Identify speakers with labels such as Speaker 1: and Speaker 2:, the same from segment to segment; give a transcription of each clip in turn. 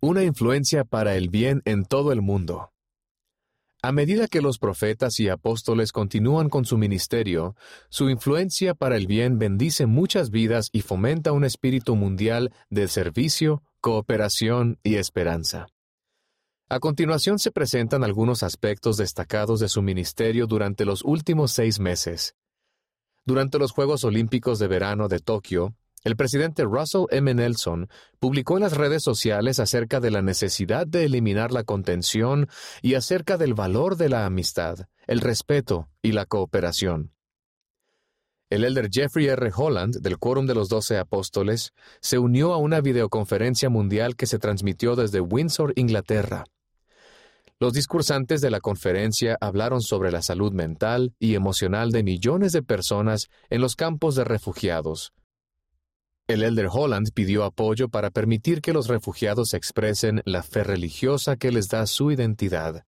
Speaker 1: una influencia para el bien en todo el mundo. A medida que los profetas y apóstoles continúan con su ministerio, su influencia para el bien bendice muchas vidas y fomenta un espíritu mundial de servicio, cooperación y esperanza. A continuación se presentan algunos aspectos destacados de su ministerio durante los últimos seis meses. Durante los Juegos Olímpicos de Verano de Tokio, el presidente Russell M. Nelson publicó en las redes sociales acerca de la necesidad de eliminar la contención y acerca del valor de la amistad, el respeto y la cooperación. El elder Jeffrey R. Holland, del Quórum de los Doce Apóstoles, se unió a una videoconferencia mundial que se transmitió desde Windsor, Inglaterra. Los discursantes de la conferencia hablaron sobre la salud mental y emocional de millones de personas en los campos de refugiados, el elder Holland pidió apoyo para permitir que los refugiados expresen la fe religiosa que les da su identidad.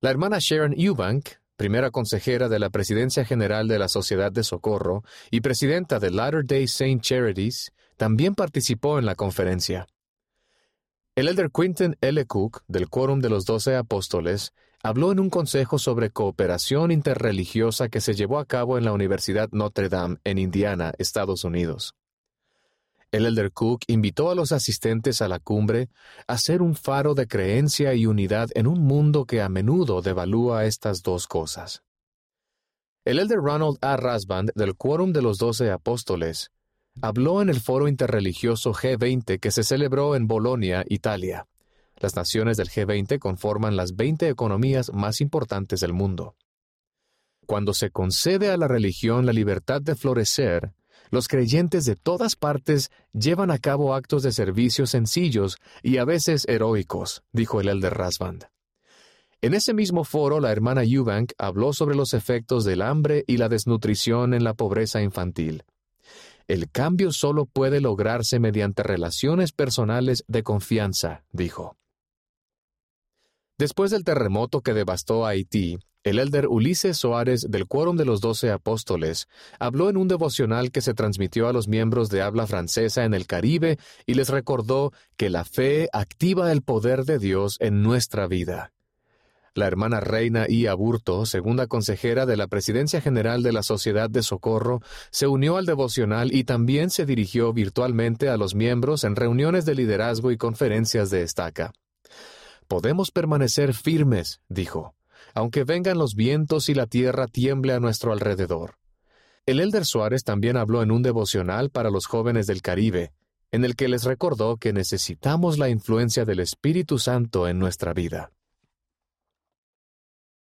Speaker 1: La hermana Sharon Eubank, primera consejera de la Presidencia General de la Sociedad de Socorro y presidenta de Latter-day Saint Charities, también participó en la conferencia. El elder Quinton L. Cook, del Quórum de los Doce Apóstoles, habló en un consejo sobre cooperación interreligiosa que se llevó a cabo en la Universidad Notre Dame, en Indiana, Estados Unidos. El elder Cook invitó a los asistentes a la cumbre a ser un faro de creencia y unidad en un mundo que a menudo devalúa estas dos cosas. El elder Ronald A. Rasband del Quórum de los Doce Apóstoles habló en el foro interreligioso G20 que se celebró en Bolonia, Italia. Las naciones del G20 conforman las 20 economías más importantes del mundo. Cuando se concede a la religión la libertad de florecer, los creyentes de todas partes llevan a cabo actos de servicio sencillos y a veces heroicos, dijo el elder Rasband. En ese mismo foro, la hermana Eubank habló sobre los efectos del hambre y la desnutrición en la pobreza infantil. El cambio solo puede lograrse mediante relaciones personales de confianza, dijo. Después del terremoto que devastó Haití, el elder Ulises Soares del Quórum de los Doce Apóstoles habló en un devocional que se transmitió a los miembros de habla francesa en el Caribe y les recordó que la fe activa el poder de Dios en nuestra vida. La hermana Reina I. Aburto, segunda consejera de la Presidencia General de la Sociedad de Socorro, se unió al devocional y también se dirigió virtualmente a los miembros en reuniones de liderazgo y conferencias de estaca. Podemos permanecer firmes, dijo aunque vengan los vientos y la tierra tiemble a nuestro alrededor. El elder Suárez también habló en un devocional para los jóvenes del Caribe, en el que les recordó que necesitamos la influencia del Espíritu Santo en nuestra vida.